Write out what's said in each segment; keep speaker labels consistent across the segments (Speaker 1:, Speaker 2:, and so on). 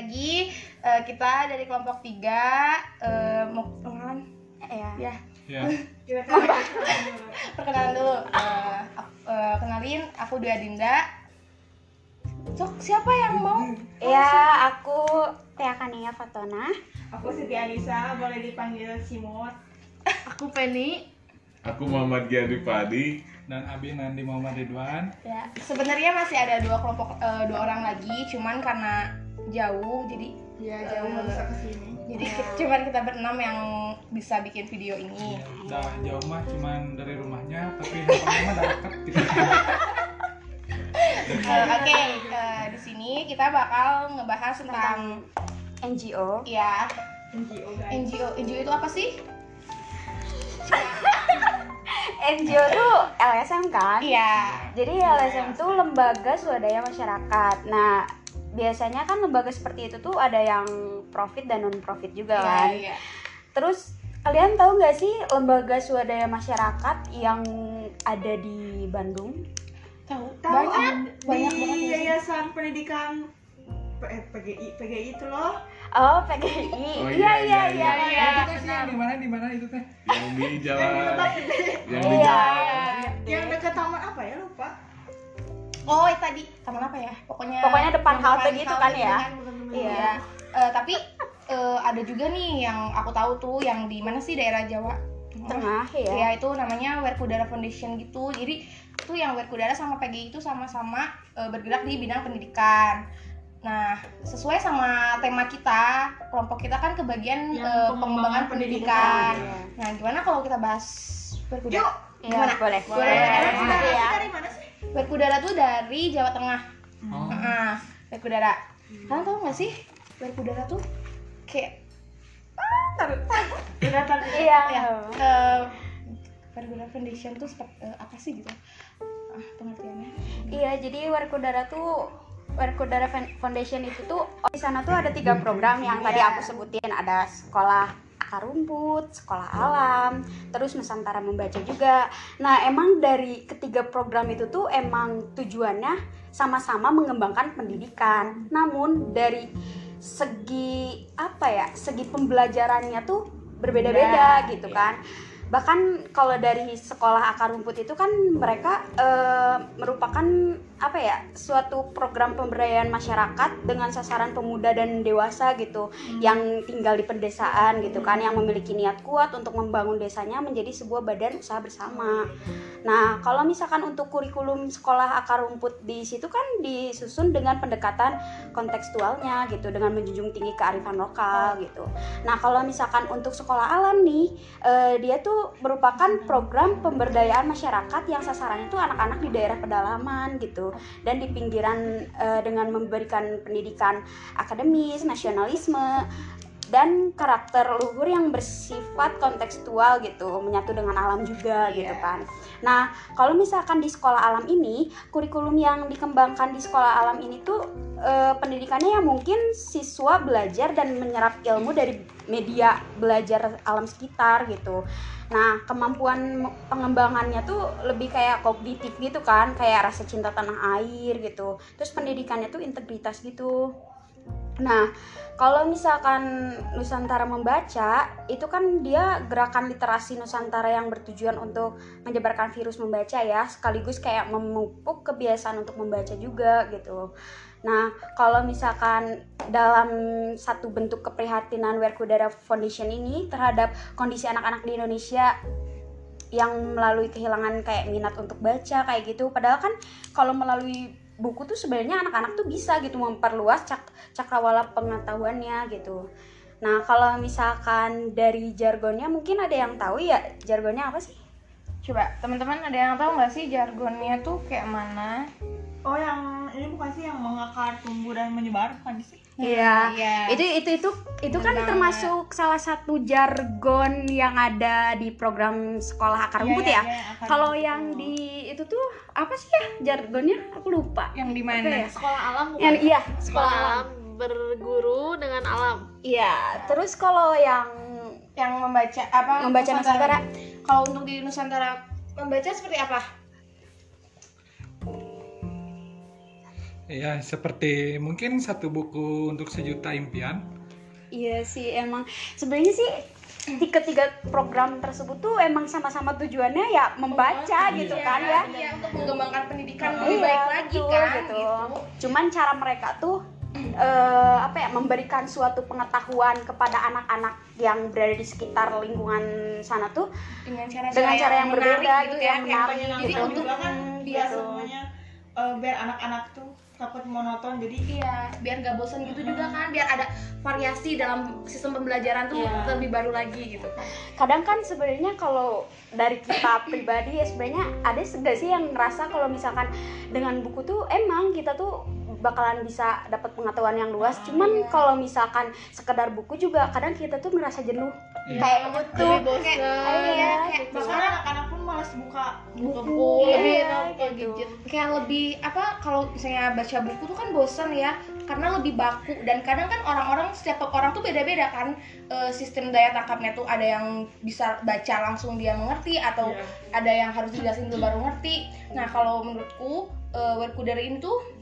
Speaker 1: lagi eh, kita dari kelompok tiga eh, mau perkenalan
Speaker 2: ya
Speaker 1: ya
Speaker 3: Ya.
Speaker 1: perkenalan dulu Eh, aku- eh, kenalin aku Dua Dinda Sok, siapa yang mau?
Speaker 2: ya aku Tia Kania Fatona
Speaker 4: Aku Siti Anissa, boleh dipanggil Simot.
Speaker 5: Aku Penny.
Speaker 3: Aku Muhammad Giadi Padi.
Speaker 6: dan Abi Nandi Muhammad Ridwan
Speaker 1: Ya, sebenarnya masih ada dua kelompok eh, dua orang lagi, cuman karena jauh jadi
Speaker 4: Ya,
Speaker 1: jauh nggak
Speaker 4: bisa ke sini.
Speaker 1: jadi ki- cuman kita berenam yang bisa bikin video ini.
Speaker 6: udah jauh mah cuman dari rumahnya tapi handphone mah udah deket gitu
Speaker 1: Eh, Oke, eh, di sini kita bakal ngebahas tentang
Speaker 2: NGO
Speaker 1: ya
Speaker 4: NGO guys.
Speaker 1: NGO. NGO itu apa sih?
Speaker 2: NGO tuh LSM kan
Speaker 1: Iya.
Speaker 2: jadi LSM tuh lembaga swadaya masyarakat nah biasanya kan lembaga seperti itu tuh ada yang profit dan non profit juga kan
Speaker 1: Iya.
Speaker 2: terus kalian tahu nggak sih lembaga swadaya masyarakat yang ada di Bandung
Speaker 1: Tahu?
Speaker 4: Tahu
Speaker 1: Banyak, banyak
Speaker 4: di
Speaker 1: banget. ya.
Speaker 4: Yayasan Pendidikan P- eh, PGI PGI itu loh.
Speaker 2: oh PGI
Speaker 3: Oh,
Speaker 2: iya iya
Speaker 3: iya,
Speaker 2: iya
Speaker 1: iya.
Speaker 6: sih yang di mana di mana itu teh
Speaker 3: Yang di
Speaker 4: Yang
Speaker 3: jalan. Yang di
Speaker 2: Iya.
Speaker 3: jalan.
Speaker 4: Yang dekat taman apa ya lupa.
Speaker 1: Oh, tadi taman apa ya? Pokoknya
Speaker 2: Pokoknya depan halte
Speaker 1: depan
Speaker 2: gitu
Speaker 1: halte
Speaker 2: kan ya?
Speaker 1: Iya. Eh, tapi eh, ada juga nih yang aku tahu tuh yang di mana sih daerah Jawa
Speaker 2: tengah ya
Speaker 1: Ya itu namanya Werkudara Foundation gitu. Jadi itu yang Werkudara sama PGI itu sama-sama eh, bergerak di bidang pendidikan. Nah, sesuai sama tema kita, kelompok kita kan kebagian eh,
Speaker 4: pengembangan
Speaker 1: pengembangan pendidikan.
Speaker 2: Iya.
Speaker 1: Nah, gimana kalau kita bahas Werkudara?
Speaker 4: Yuk.
Speaker 2: Iya,
Speaker 1: Gimana?
Speaker 2: boleh
Speaker 1: Boleh.
Speaker 4: Emang
Speaker 2: Boleh.
Speaker 4: saudara
Speaker 2: ya.
Speaker 4: dari mana sih?
Speaker 1: Werkudara tuh dari Jawa Tengah.
Speaker 6: oh
Speaker 1: Heeh, Werkudara. Kalian tahu nggak sih Werkudara tuh kayak ah, taruh.
Speaker 2: Iya
Speaker 1: ya eh, Werkudara Foundation tuh seperti eh, apa sih gitu? Ah, pengertiannya.
Speaker 2: Iya, jadi Werkudara tuh Werkudara Fan- Foundation itu tuh oh, di sana tuh ada tiga program yang tadi
Speaker 1: Iya.
Speaker 2: aku sebutin ada sekolah akar rumput, sekolah alam, terus Nusantara membaca juga. Nah, emang dari ketiga program itu tuh emang tujuannya sama-sama mengembangkan pendidikan. Namun dari segi apa ya, segi pembelajarannya tuh berbeda-beda
Speaker 1: Iya,
Speaker 2: gitu
Speaker 1: iya.
Speaker 2: Kan bahkan kalau dari sekolah akar rumput itu kan mereka eh, merupakan apa ya suatu program pemberdayaan masyarakat dengan sasaran pemuda dan dewasa gitu yang tinggal di pedesaan gitu kan yang memiliki niat kuat untuk membangun desanya menjadi sebuah badan usaha bersama. Nah kalau misalkan untuk kurikulum sekolah akar rumput di situ kan disusun dengan pendekatan kontekstualnya gitu dengan menjunjung tinggi kearifan lokal gitu. Nah kalau misalkan untuk sekolah alam nih eh, dia tuh merupakan program pemberdayaan masyarakat yang sasarannya tuh anak-anak di daerah pedalaman gitu. Dan di pinggiran eh, dengan memberikan pendidikan akademis, nasionalisme dan karakter luhur yang bersifat kontekstual gitu menyatu dengan alam juga gitu kan. Nah kalau misalkan di sekolah alam ini kurikulum yang dikembangkan di sekolah alam ini tuh eh, pendidikannya yang mungkin siswa belajar dan menyerap ilmu dari media belajar alam sekitar gitu. Nah, kemampuan pengembangannya tuh lebih kayak kognitif gitu kan, kayak rasa cinta tanah air gitu. Terus pendidikannya tuh integritas gitu. Nah, kalau misalkan Nusantara membaca, itu kan dia gerakan literasi Nusantara yang bertujuan untuk menyebarkan virus membaca ya, sekaligus kayak memupuk kebiasaan untuk membaca juga gitu. Nah, kalau misalkan dalam satu bentuk keprihatinan Werkudara Foundation ini terhadap kondisi anak-anak di Indonesia yang melalui kehilangan kayak minat untuk baca kayak gitu, padahal kan kalau melalui buku tuh sebenarnya anak-anak tuh bisa gitu memperluas cak cakrawala pengetahuannya gitu. Nah, kalau misalkan dari jargonnya mungkin ada yang tahu ya jargonnya apa sih?
Speaker 1: Coba teman-teman ada yang tahu nggak sih jargonnya tuh kayak mana?
Speaker 4: Oh yang ini bukan sih yang mengakar, tumbuh dan menyebar bukan sih?
Speaker 2: Iya.
Speaker 1: Iya.
Speaker 2: Itu itu itu itu kan
Speaker 1: Benar.
Speaker 2: termasuk salah satu jargon yang ada di program sekolah akar rumput
Speaker 1: Iya,
Speaker 2: ya.
Speaker 1: iya, akar
Speaker 2: Kalau yang di itu tuh apa sih ya jargonnya? Aku lupa.
Speaker 1: yang di mana?
Speaker 2: ya?
Speaker 5: Sekolah alam bukan?
Speaker 2: Yang iya,
Speaker 5: sekolah alam berguru dengan alam.
Speaker 2: Iya. Terus kalau yang
Speaker 1: Yang membaca apa?
Speaker 2: membaca Nusantara
Speaker 1: Kalau untuk di Nusantara membaca seperti apa?
Speaker 6: Ya, seperti mungkin satu buku untuk sejuta impian.
Speaker 2: Iya sih emang sebenarnya sih di ketiga program tersebut tuh emang sama-sama tujuannya ya membaca gitu
Speaker 1: Iya,
Speaker 2: kan ya.
Speaker 1: iya, untuk mengembangkan pendidikan
Speaker 2: Iya,
Speaker 1: lebih baik lagi
Speaker 2: betul,
Speaker 1: kan
Speaker 2: gitu.
Speaker 1: gitu.
Speaker 2: Cuman cara mereka tuh eh, apa ya memberikan suatu pengetahuan kepada anak-anak yang berada di sekitar lingkungan sana tuh
Speaker 1: dengan cara
Speaker 2: Dengan cara yang
Speaker 1: menarik
Speaker 2: berbeda
Speaker 1: gitu
Speaker 2: gitu,
Speaker 1: ya
Speaker 2: yang menarik
Speaker 1: pengen-
Speaker 2: gitu.
Speaker 1: untuk
Speaker 4: kan biar
Speaker 2: gitu.
Speaker 4: semuanya eh, biar anak-anak tuh takut monoton jadi
Speaker 1: iya biar gak bosan gitu juga kan biar ada variasi dalam sistem pembelajaran tuh
Speaker 2: Iya.
Speaker 1: lebih baru lagi gitu
Speaker 2: kadang kan sebenarnya kalau dari kita pribadi ya sebenarnya ada nggak sih yang ngerasa kalau misalkan dengan buku tuh emang kita tuh bakalan bisa dapat pengetahuan yang luas. Cuman kalau misalkan sekedar buku juga kadang kita tuh ngerasa jenuh. Kayak gitu. iya
Speaker 1: kayak
Speaker 2: gitu.
Speaker 4: bahkan anak-anak pun malas buka
Speaker 5: buka
Speaker 2: Buku,
Speaker 5: buku lebih
Speaker 2: iya,
Speaker 5: enak buka
Speaker 2: gitu.
Speaker 5: gadget.
Speaker 1: kayak lebih apa kalau misalnya baca buku tuh kan bosan ya karena lebih baku. Dan kadang kan orang-orang setiap orang tuh beda-beda kan. Eh, sistem daya tangkapnya tuh ada yang bisa baca langsung dia mengerti atau ada yang harus dijelasin dulu baru ngerti. Nah kalau menurutku uh, Werkudari ini tuh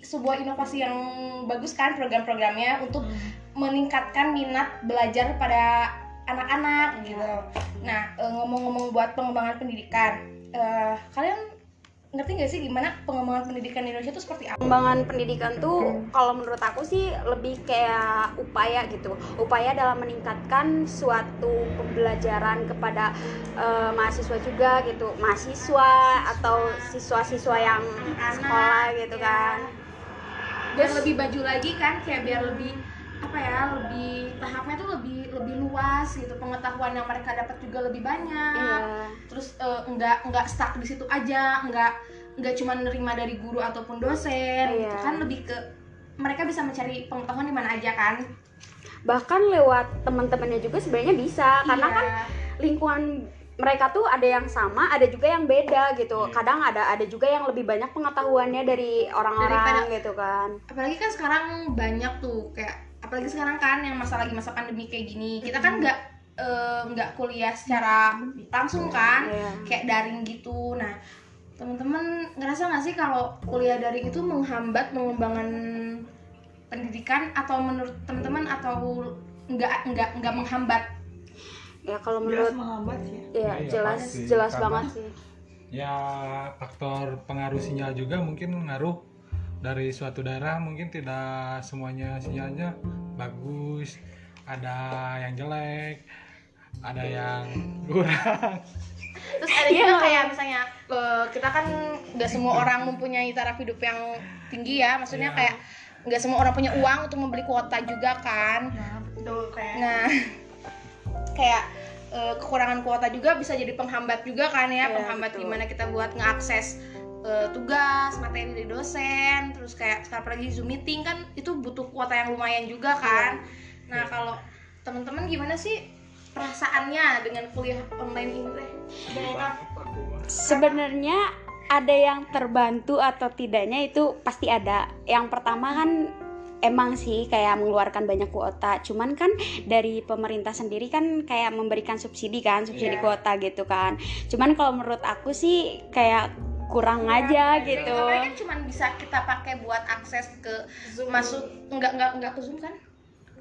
Speaker 1: sebuah inovasi yang bagus kan program-programnya untuk meningkatkan minat belajar pada anak-anak gitu. Nah eh, ngomong-ngomong buat pengembangan pendidikan, eh, kalian ngerti nggak sih gimana pengembangan pendidikan di Indonesia itu seperti apa?
Speaker 2: pengembangan pendidikan tuh kalau menurut aku sih lebih kayak upaya gitu upaya dalam meningkatkan suatu pembelajaran kepada eh, mahasiswa juga gitu mahasiswa atau siswa-siswa yang sekolah gitu
Speaker 1: ya.
Speaker 2: Kan
Speaker 1: Biar lebih baju lagi kan, kayak biar lebih apa ya, lebih tahapnya tuh lebih lebih luas gitu, pengetahuan yang mereka dapat juga lebih banyak.
Speaker 2: iya
Speaker 1: terus eh, nggak nggak stuck di situ aja nggak nggak cuma nerima dari guru ataupun dosen
Speaker 2: Iya.
Speaker 1: gitu kan lebih ke mereka bisa mencari pengetahuan di mana aja kan
Speaker 2: bahkan lewat teman-temannya juga sebenarnya bisa karena
Speaker 1: Iya.
Speaker 2: kan lingkungan mereka tuh ada yang sama, ada juga yang beda gitu.
Speaker 1: Iya.
Speaker 2: Kadang ada ada juga yang lebih banyak pengetahuannya dari orang-orang gitu kan.
Speaker 1: apalagi kan sekarang banyak tuh kayak apalagi sekarang kan yang masa lagi masa pandemi kayak gini kita kan nggak eh, nggak kuliah secara langsung kan
Speaker 2: Iya.
Speaker 1: kayak daring gitu nah teman-teman ngerasa nggak sih kalau kuliah daring itu menghambat pengembangan pendidikan atau menurut teman-teman atau nggak nggak nggak menghambat
Speaker 2: Ya kalau
Speaker 4: jelas
Speaker 2: menurut
Speaker 4: menghambat sih ya.
Speaker 2: ya
Speaker 6: Iya,
Speaker 2: jelas
Speaker 6: pasti.
Speaker 2: jelas
Speaker 6: Karena-
Speaker 2: banget sih.
Speaker 6: Ya, faktor pengaruh sinyal juga mungkin ngaruh dari suatu daerah mungkin tidak semuanya sinyalnya bagus. Ada yang jelek, ada yang kurang.
Speaker 1: terus ada juga kayak misalnya eh, kita kan nggak semua orang mempunyai taraf hidup yang tinggi ya maksudnya
Speaker 6: Iya.
Speaker 1: kayak nggak semua orang punya uang untuk membeli kuota juga kan
Speaker 4: nah betul kayak
Speaker 1: nah kayak eh, kekurangan kuota juga bisa jadi penghambat juga kan ya
Speaker 2: Iya,
Speaker 1: penghambat
Speaker 2: betul.
Speaker 1: gimana kita buat ngeakses eh, tugas materi dari dosen terus kayak sekarang apalagi zoom meeting kan itu butuh kuota yang lumayan juga kan. Nah kalau teman-teman gimana sih perasaannya dengan kuliah online ini teh?
Speaker 2: Sebenarnya ada yang terbantu atau tidaknya itu pasti ada. Yang pertama kan emang sih kayak mengeluarkan banyak kuota. Cuman kan dari pemerintah sendiri kan kayak memberikan subsidi kan, subsidi
Speaker 1: Iya.
Speaker 2: kuota gitu kan. Cuman kalau menurut aku sih kayak kurang aja gitu.
Speaker 1: Apalagi kan cuma bisa kita pakai buat akses ke masuk enggak enggak enggak ke zoom kan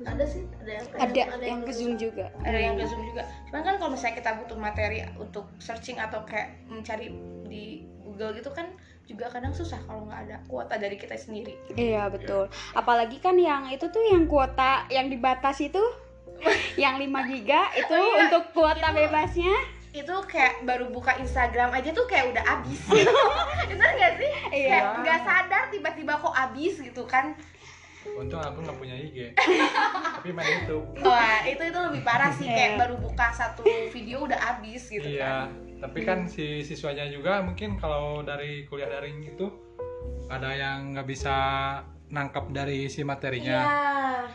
Speaker 5: ada sih ada yang
Speaker 2: Ada yang ke Zoom juga.
Speaker 1: ada yang ke zoom juga cuman kan kalau misalnya kita butuh materi untuk searching atau kayak mencari di Google gitu kan juga kadang susah kalau nggak ada kuota dari kita sendiri
Speaker 2: Iya betul. Apalagi kan yang itu tuh yang kuota yang dibatasi itu yang 5 giga itu
Speaker 1: Oh iya,
Speaker 2: untuk kuota bebasnya.
Speaker 1: itu kayak baru buka Instagram aja tuh kayak udah abis bener nggak sih
Speaker 2: Iya.
Speaker 1: kayak nggak sadar tiba-tiba kok abis gitu kan
Speaker 6: Untung aku nggak punya IG, tapi main YouTube.
Speaker 1: wah itu itu lebih parah sih kayak
Speaker 2: Iya.
Speaker 1: baru buka satu video udah abis gitu
Speaker 6: Iya,
Speaker 1: kan
Speaker 6: tapi kan si siswanya juga mungkin kalau dari kuliah daring itu ada yang nggak bisa nangkep dari si materinya.
Speaker 1: iya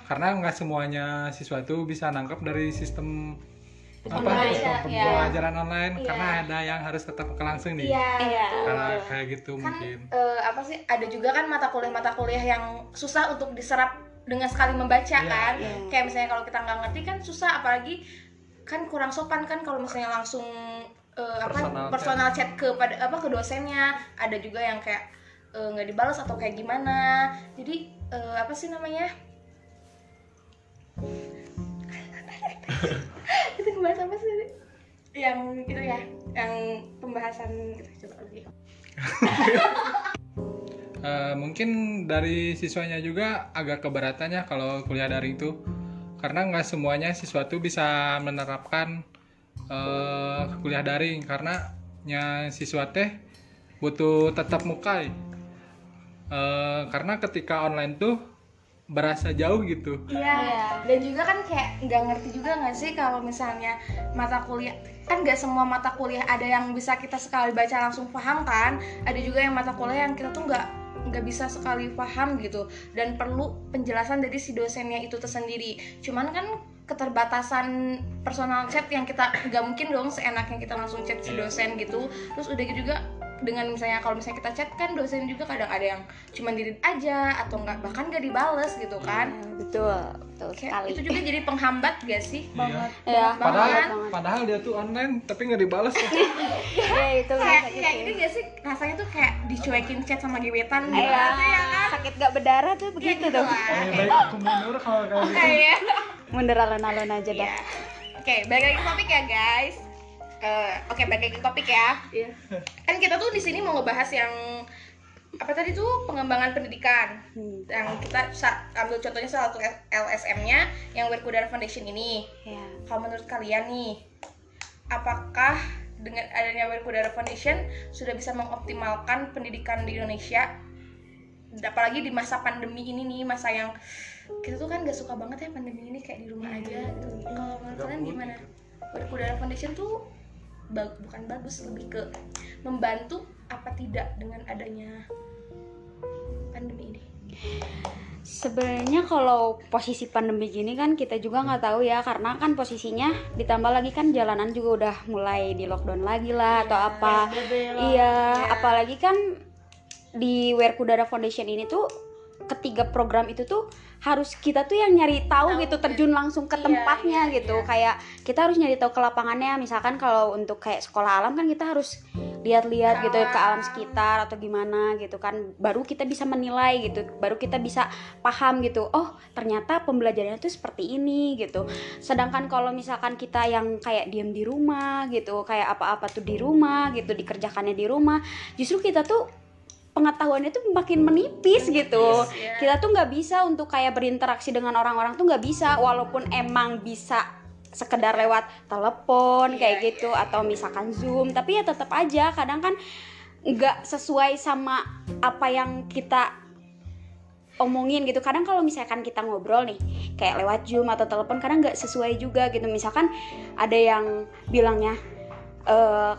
Speaker 6: Karena nggak semuanya siswa itu bisa nangkep dari sistem apa
Speaker 1: Online,
Speaker 6: sistem
Speaker 1: iya.
Speaker 6: pembelajaran online
Speaker 1: Iya.
Speaker 6: karena ada yang harus tetap ke langsung nih.
Speaker 1: iya
Speaker 2: Iya.
Speaker 6: Karena kayak gitu
Speaker 1: kan
Speaker 6: mungkin.
Speaker 1: eh, apa sih ada juga kan mata kuliah mata kuliah yang susah untuk diserap dengan sekali membaca
Speaker 6: Iya,
Speaker 1: kan
Speaker 2: iya.
Speaker 1: kayak misalnya kalau kita nggak ngerti kan susah apalagi kan kurang sopan kan kalau misalnya langsung eh, apa
Speaker 6: Personal
Speaker 1: personal chat ke pada apa ke dosennya. Ada juga yang kayak eh, nggak dibalas atau kayak gimana. Jadi eh, apa sih namanya? Itu ngebahas apa sih? Yang itu ya yang pembahasan gitu. Coba lagi.
Speaker 6: Eh, mungkin dari siswanya juga agak keberatannya kalau kuliah daring itu karena nggak semuanya siswa tuh bisa menerapkan eh, kuliah daring karena nya siswa teh butuh tetap muka Eh, karena ketika online tuh berasa jauh gitu
Speaker 1: Iya. Dan juga kan kayak nggak ngerti juga nggak sih kalau misalnya mata kuliah kan nggak semua mata kuliah ada yang bisa kita sekali baca langsung paham kan. Ada juga yang mata kuliah yang kita tuh nggak nggak bisa sekali paham gitu dan perlu penjelasan dari si dosennya itu tersendiri. Cuman kan keterbatasan personal chat yang kita nggak mungkin dong seenaknya kita langsung chat si dosen gitu. Terus udah gitu juga dengan misalnya kalau misalnya kita chat kan dosen juga kadang ada yang cuma diri aja atau nggak bahkan nggak dibales gitu kan
Speaker 2: betul betul
Speaker 1: Kayak
Speaker 2: sekali
Speaker 1: itu juga jadi penghambat gak sih
Speaker 6: Iya.
Speaker 2: ya
Speaker 6: padahal
Speaker 1: Banget.
Speaker 6: padahal dia tuh online tapi nggak dibalas ya.
Speaker 2: ya itu
Speaker 1: kayak
Speaker 2: sakit
Speaker 1: kayak
Speaker 2: sih.
Speaker 1: ini gak sih rasanya tuh kayak dicuekin chat sama gebetan gitu
Speaker 2: Iya,
Speaker 1: Gitu ya kan
Speaker 2: sakit gak berdarah tuh begitu
Speaker 1: gitu
Speaker 2: tuh
Speaker 1: lah.
Speaker 6: Lebih baik aku mundur kalau kayak gitu
Speaker 1: Iya.
Speaker 2: mundur alon-alon aja dah
Speaker 1: Iya. Oke, balik lagi topik ya guys. Oke, balik lagi ke topik ya.
Speaker 5: Iya.
Speaker 1: Kan kita tuh di sini mau ngebahas yang apa tadi tuh pengembangan pendidikan
Speaker 2: Hmm,
Speaker 1: yang kita ambil contohnya salah satu LSM-nya yang Werkudara Foundation ini.
Speaker 2: ya.
Speaker 1: Kalau menurut kalian nih, apakah dengan adanya Werkudara Foundation sudah bisa mengoptimalkan pendidikan di Indonesia? Apalagi di masa pandemi ini nih, masa yang kita tuh kan gak suka banget ya pandemi ini kayak di rumah aja gitu. Kalau menurut kalian gimana? Werkudara Foundation tuh ba- bukan bagus, lebih ke membantu apa tidak dengan adanya pandemi ini?
Speaker 2: Sebenarnya kalau posisi pandemi gini kan kita juga nggak tahu ya karena kan posisinya ditambah lagi kan jalanan juga udah mulai di lockdown lagi lah atau apa. Iya, apalagi kan di Werkudara Foundation ini tuh ketiga program itu tuh harus kita tuh yang nyari tahu
Speaker 1: Tahu,
Speaker 2: gitu terjun langsung ke
Speaker 1: Iya,
Speaker 2: tempatnya
Speaker 1: iya,
Speaker 2: gitu.
Speaker 1: iya.
Speaker 2: kayak kita harus nyari tahu ke lapangannya. Misalkan kalau untuk kayak sekolah alam kan kita harus lihat-lihat gitu ke alam sekitar atau gimana gitu kan. Baru kita bisa menilai gitu. Baru kita bisa paham gitu. Oh ternyata pembelajarannya tuh seperti ini gitu. Sedangkan kalau misalkan kita yang kayak diem di rumah gitu kayak apa-apa tuh di rumah gitu dikerjakannya di rumah justru kita tuh pengetahuannya tuh makin menipis gitu.
Speaker 1: ya.
Speaker 2: kita tuh nggak bisa untuk kayak berinteraksi dengan orang-orang tuh nggak bisa walaupun emang bisa sekedar lewat telepon
Speaker 1: Iya,
Speaker 2: kayak gitu atau misalkan zoom. Tapi ya tetap aja kadang kan nggak sesuai sama apa yang kita omongin gitu. Kadang kalau misalkan kita ngobrol nih kayak lewat zoom atau telepon kadang nggak sesuai juga gitu. Misalkan ada yang bilangnya eh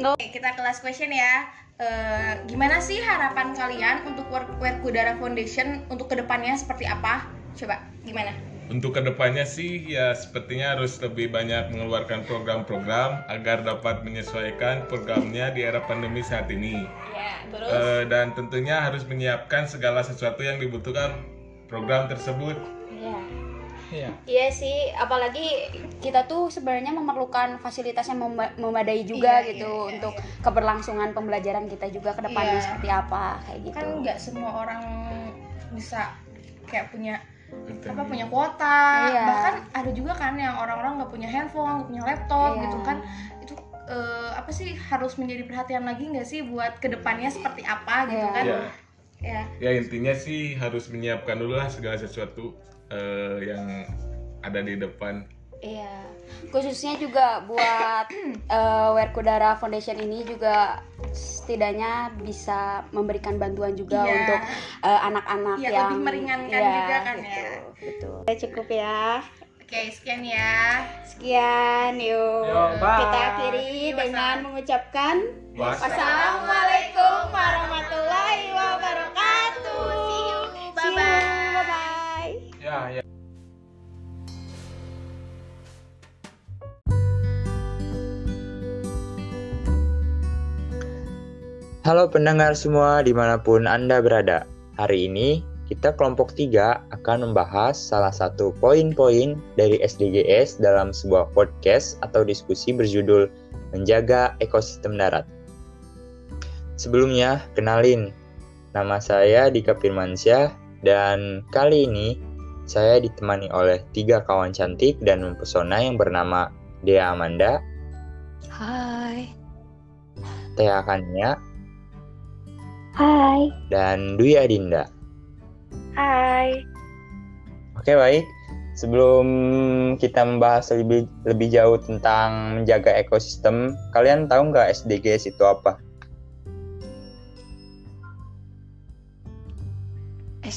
Speaker 1: Oke, kita ke last question ya. Eh, gimana sih harapan kalian untuk Werk Werkudara Foundation untuk ke depannya seperti apa? Coba, gimana?
Speaker 3: Untuk ke depannya sih ya sepertinya harus lebih banyak mengeluarkan program-program agar dapat menyesuaikan programnya di era pandemi saat ini.
Speaker 1: Ya, terus?
Speaker 3: Eh, dan tentunya harus menyiapkan segala sesuatu yang dibutuhkan program tersebut.
Speaker 2: Iya.
Speaker 6: Iya.
Speaker 2: Iya sih, apalagi kita tuh sebenarnya memerlukan fasilitas yang mem- memadai juga
Speaker 1: Iya,
Speaker 2: gitu
Speaker 1: iya, iya,
Speaker 2: untuk keberlangsungan pembelajaran kita juga ke depannya
Speaker 1: Iya.
Speaker 2: seperti apa kayak gitu.
Speaker 1: kan nggak semua orang bisa kayak punya
Speaker 3: Betul.
Speaker 1: apa punya kuota.
Speaker 2: Iya.
Speaker 1: Bahkan ada juga kan yang orang-orang nggak punya handphone, nggak punya laptop
Speaker 2: Iya.
Speaker 1: gitu kan. Itu eh, apa sih harus menjadi perhatian lagi nggak sih buat ke depannya seperti apa gitu
Speaker 2: Iya.
Speaker 1: kan?
Speaker 3: Ya,
Speaker 1: Ya.
Speaker 3: ya intinya sih harus menyiapkan dulu lah segala sesuatu eh, yang ada di depan.
Speaker 2: Iya. Khususnya juga buat eh, Werkudara Foundation ini juga setidaknya bisa memberikan bantuan juga
Speaker 1: Iya.
Speaker 2: untuk eh, anak-anak
Speaker 1: Iya,
Speaker 2: yang
Speaker 1: lebih meringankan
Speaker 2: iya,
Speaker 1: juga kan
Speaker 2: gitu,
Speaker 1: ya.
Speaker 2: Betul. Oke, cukup ya.
Speaker 1: Oke, sekian ya.
Speaker 2: Sekian, yuk.
Speaker 6: Yo.
Speaker 2: Kita akhiri dengan mengucapkan
Speaker 3: Was-
Speaker 2: Wassalamualaikum warahmatullahi wabarakatuh.
Speaker 1: See you.
Speaker 2: See you.
Speaker 1: Bye-bye.
Speaker 6: Ya, ya.
Speaker 7: Halo pendengar semua di mana pun Anda berada. Hari ini kita kelompok 3 akan membahas salah satu poin-poin dari SDGs dalam sebuah podcast atau diskusi berjudul Menjaga Ekosistem Darat. Sebelumnya, kenalin, Nama saya Dika Firmansyah dan kali ini saya ditemani oleh tiga kawan cantik dan mempesona yang bernama Dea Amanda,
Speaker 8: Hai.
Speaker 7: Teh Kania,
Speaker 8: Hai.
Speaker 7: dan Dwi Adinda.
Speaker 8: Hai.
Speaker 7: Oke baik, sebelum kita membahas lebih lebih jauh tentang menjaga ekosistem, kalian tahu nggak SDGs itu apa?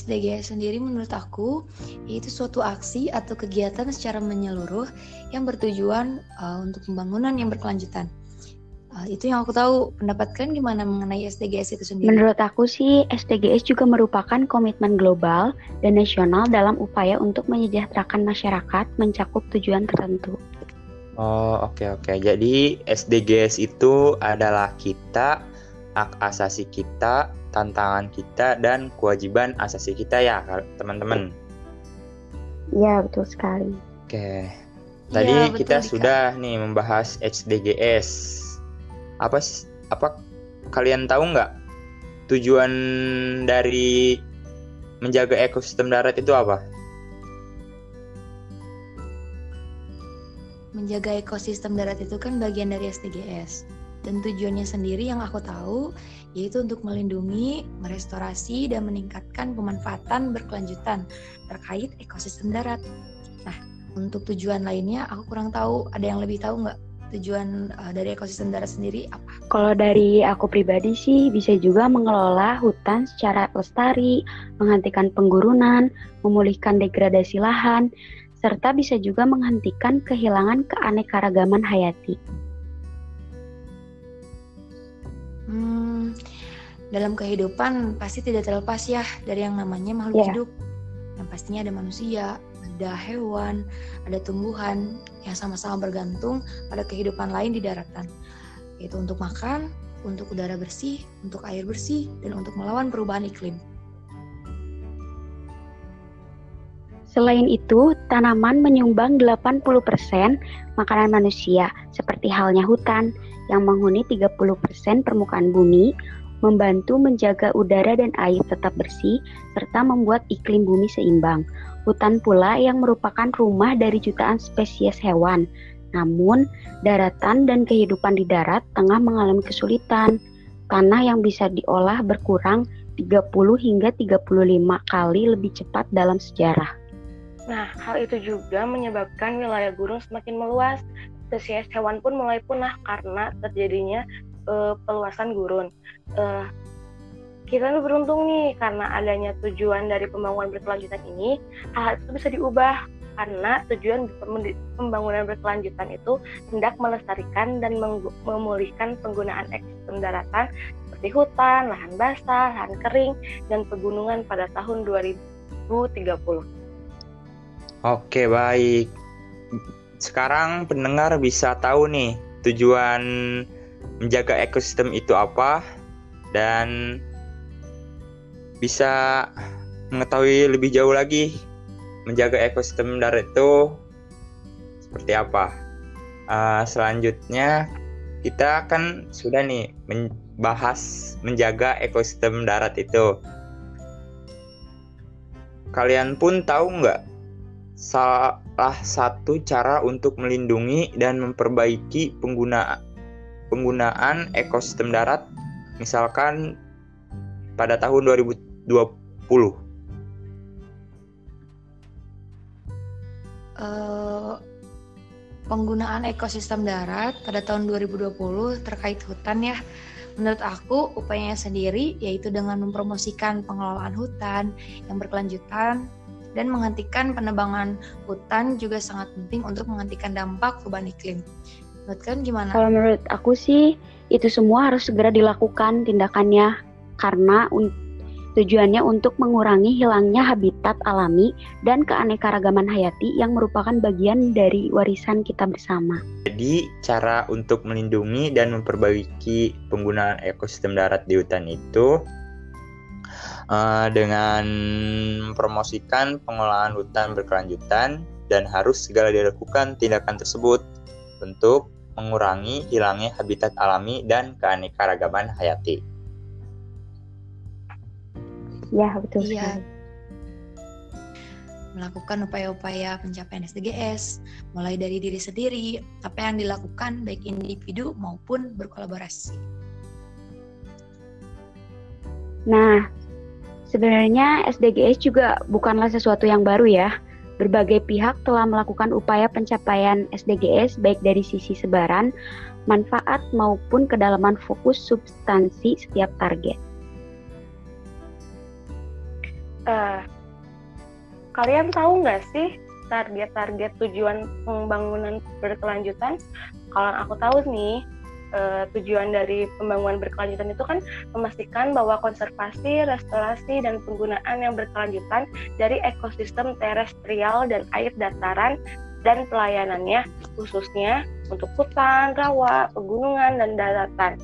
Speaker 9: SDGs sendiri menurut aku yaitu suatu aksi atau kegiatan secara menyeluruh yang bertujuan uh, untuk pembangunan yang berkelanjutan. Uh, itu yang aku tahu. Pendapat kalian gimana mengenai SDGs itu sendiri?
Speaker 8: Menurut aku sih, SDGs juga merupakan komitmen global dan nasional dalam upaya untuk menyejahterakan masyarakat mencakup tujuan tertentu.
Speaker 7: Oh oke oke, jadi SDGs itu adalah kita, hak asasi kita, tantangan kita, dan kewajiban asasi kita ya teman-teman.
Speaker 8: Iya, betul sekali.
Speaker 7: Oke, tadi
Speaker 9: betul,
Speaker 7: kita
Speaker 9: Dika.
Speaker 7: sudah nih membahas HDGS. Apa s- apa kalian tahu nggak tujuan dari menjaga ekosistem darat itu apa?
Speaker 9: Menjaga ekosistem darat itu kan bagian dari SDGs. Dan tujuannya sendiri yang aku tahu yaitu untuk melindungi, merestorasi, dan meningkatkan pemanfaatan berkelanjutan terkait ekosistem darat. Nah, untuk tujuan lainnya aku kurang tahu. Ada yang lebih tahu nggak tujuan uh, dari ekosistem darat sendiri apa?
Speaker 8: Kalau dari aku pribadi sih bisa juga mengelola hutan secara lestari, menghentikan penggurunan, memulihkan degradasi lahan, serta bisa juga menghentikan kehilangan keanekaragaman hayati.
Speaker 9: Dalam kehidupan pasti tidak terlepas ya dari yang namanya makhluk
Speaker 8: Iya.
Speaker 9: hidup. Yang pastinya ada manusia, ada hewan, ada tumbuhan yang sama-sama bergantung pada kehidupan lain di daratan. Yaitu untuk makan, untuk udara bersih, untuk air bersih, dan untuk melawan perubahan iklim.
Speaker 8: Selain itu, tanaman menyumbang 80% makanan manusia, seperti halnya hutan yang menghuni 30% permukaan bumi, membantu menjaga udara dan air tetap bersih, serta membuat iklim bumi seimbang. Hutan pula yang merupakan rumah dari jutaan spesies hewan. Namun, daratan dan kehidupan di darat tengah mengalami kesulitan. Tanah yang bisa diolah berkurang 30 hingga 35 kali lebih cepat dalam sejarah.
Speaker 10: Nah, hal itu juga menyebabkan wilayah gurun semakin meluas. Spesies hewan pun mulai punah karena terjadinya eh, peluasan gurun. Eh, kita tuh beruntung nih karena adanya tujuan dari pembangunan berkelanjutan ini, hal itu bisa diubah karena tujuan pem- pembangunan berkelanjutan itu hendak melestarikan dan memulihkan penggunaan ekosistem daratan seperti hutan, lahan basah, lahan kering, dan pegunungan pada tahun 2030.
Speaker 7: Oke baik. Sekarang pendengar bisa tahu nih tujuan menjaga ekosistem itu apa dan bisa mengetahui lebih jauh lagi menjaga ekosistem darat itu seperti apa. Uh, selanjutnya kita kan sudah nih membahas menjaga ekosistem darat itu. Kalian pun tahu nggak salah satu cara untuk melindungi dan memperbaiki pengguna penggunaan ekosistem darat misalkan pada tahun 2020
Speaker 9: Eh, penggunaan ekosistem darat pada tahun 2020 terkait hutan ya. Menurut aku upayanya sendiri yaitu dengan mempromosikan pengelolaan hutan yang berkelanjutan dan menghentikan penebangan hutan juga sangat penting untuk menghentikan dampak perubahan iklim. Menurut kalian gimana?
Speaker 8: Kalau menurut aku sih itu semua harus segera dilakukan tindakannya karena un- tujuannya untuk mengurangi hilangnya habitat alami dan keanekaragaman hayati yang merupakan bagian dari warisan kita bersama.
Speaker 7: Jadi cara untuk melindungi dan memperbaiki penggunaan ekosistem darat di hutan itu eh, dengan mempromosikan pengelolaan hutan berkelanjutan dan harus segala dilakukan tindakan tersebut untuk mengurangi hilangnya habitat alami dan keanekaragaman hayati.
Speaker 8: Ya, betul
Speaker 9: Iya.
Speaker 8: sekali.
Speaker 9: melakukan upaya-upaya pencapaian SDGs, mulai dari diri sendiri, apa yang dilakukan baik individu maupun berkolaborasi.
Speaker 8: Nah, sebenarnya SDGs juga bukanlah sesuatu yang baru ya. Berbagai pihak telah melakukan upaya pencapaian SDGs baik dari sisi sebaran, manfaat maupun kedalaman fokus substansi setiap target.
Speaker 10: Eh, kalian tahu nggak sih target-target tujuan pembangunan berkelanjutan? Kalau aku tahu nih, eh, tujuan dari pembangunan berkelanjutan itu kan memastikan bahwa konservasi, restorasi, dan penggunaan yang berkelanjutan dari ekosistem terestrial dan air dataran dan pelayanannya, khususnya untuk hutan, rawa, pegunungan, dan daratan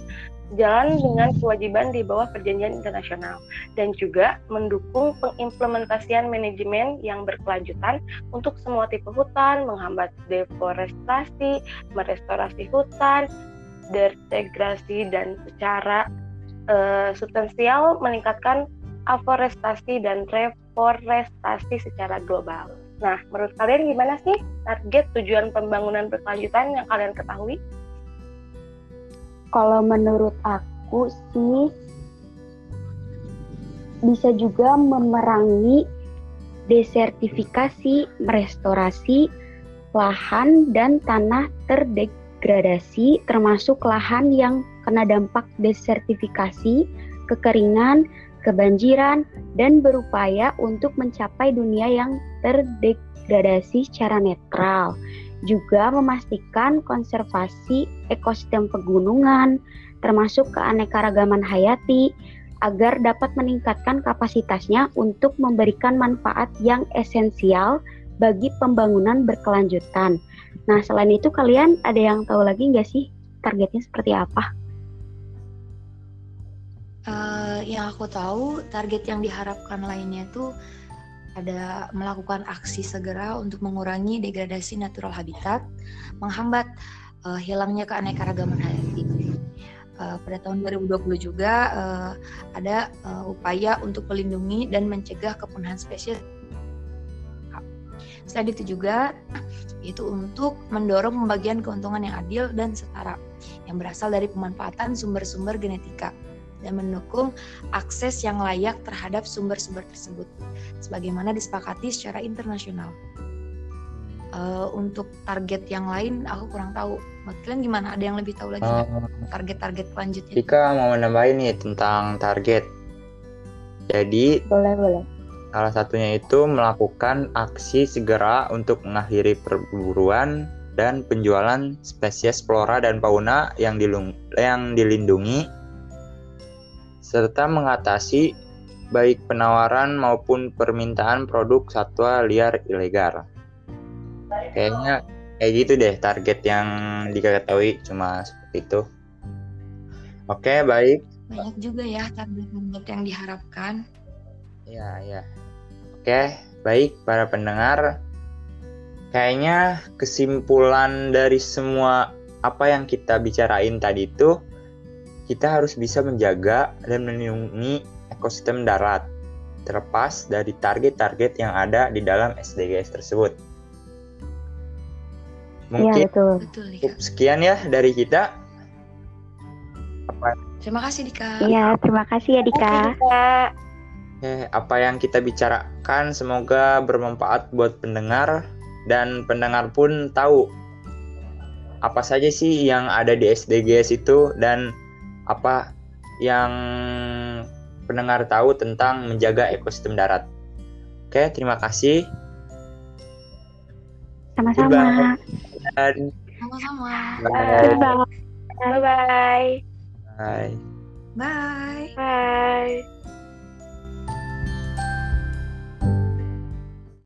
Speaker 10: jalan dengan kewajiban di bawah perjanjian internasional dan juga mendukung pengimplementasian manajemen yang berkelanjutan untuk semua tipe hutan, menghambat deforestasi, merestorasi hutan, desintegrasi dan secara eh, substansial meningkatkan aforestasi dan reforestasi secara global. Nah, menurut kalian gimana sih target tujuan pembangunan berkelanjutan yang kalian ketahui?
Speaker 8: Kalau menurut aku sih bisa juga memerangi desertifikasi, merestorasi lahan dan tanah terdegradasi termasuk lahan yang kena dampak desertifikasi, kekeringan, kebanjiran dan berupaya untuk mencapai dunia yang terdegradasi secara netral juga memastikan konservasi ekosistem pegunungan, termasuk keanekaragaman hayati, agar dapat meningkatkan kapasitasnya untuk memberikan manfaat yang esensial bagi pembangunan berkelanjutan. Nah, selain itu kalian ada yang tahu lagi nggak sih targetnya seperti apa?
Speaker 9: Eh, yang aku tahu target yang diharapkan lainnya tuh ada melakukan aksi segera untuk mengurangi degradasi natural habitat, menghambat uh, hilangnya keanekaragaman hayati. Uh, pada tahun 2020 juga uh, ada uh, upaya untuk melindungi dan mencegah kepunahan spesies. Selain itu juga itu untuk mendorong pembagian keuntungan yang adil dan setara yang berasal dari pemanfaatan sumber-sumber genetika dan mendukung akses yang layak terhadap sumber-sumber tersebut, sebagaimana disepakati secara internasional. Uh, untuk target yang lain, aku kurang tahu. Kalian gimana? Ada yang lebih tahu lagi nggak? target-target selanjutnya?
Speaker 7: Dika mau nambahin nih tentang target. Jadi
Speaker 8: Boleh, boleh.
Speaker 7: Salah satunya itu melakukan aksi segera untuk mengakhiri perburuan dan penjualan spesies flora dan fauna yang, dilung- yang dilindungi serta mengatasi baik penawaran maupun permintaan produk satwa liar ilegal. Kayaknya kayak gitu deh target yang diketahui cuma seperti itu. Oke, baik.
Speaker 9: Banyak juga ya target-target yang diharapkan.
Speaker 7: Ya, ya. Oke, baik para pendengar. Kayaknya kesimpulan dari semua apa yang kita bicarain tadi itu kita harus bisa menjaga dan melindungi ekosistem darat terlepas dari target-target yang ada di dalam SDGs tersebut.
Speaker 8: Iya,
Speaker 7: Mungkin
Speaker 8: betul.
Speaker 9: Betul, Dika.
Speaker 7: cukup sekian ya dari kita. Apa,
Speaker 9: Terima kasih, Dika.
Speaker 8: Iya, terima kasih ya Dika.
Speaker 10: Kak.
Speaker 7: Eh, apa yang kita bicarakan semoga bermanfaat buat pendengar dan pendengar pun tahu apa saja sih yang ada di SDGs itu dan apa yang pendengar tahu tentang menjaga ekosistem darat. Oke, terima kasih.
Speaker 8: Sama-sama.
Speaker 7: Dan
Speaker 9: Sama-sama.
Speaker 7: bye.
Speaker 8: Bye-bye.
Speaker 10: Bye-bye.
Speaker 7: Bye.
Speaker 9: Bye.
Speaker 10: Bye.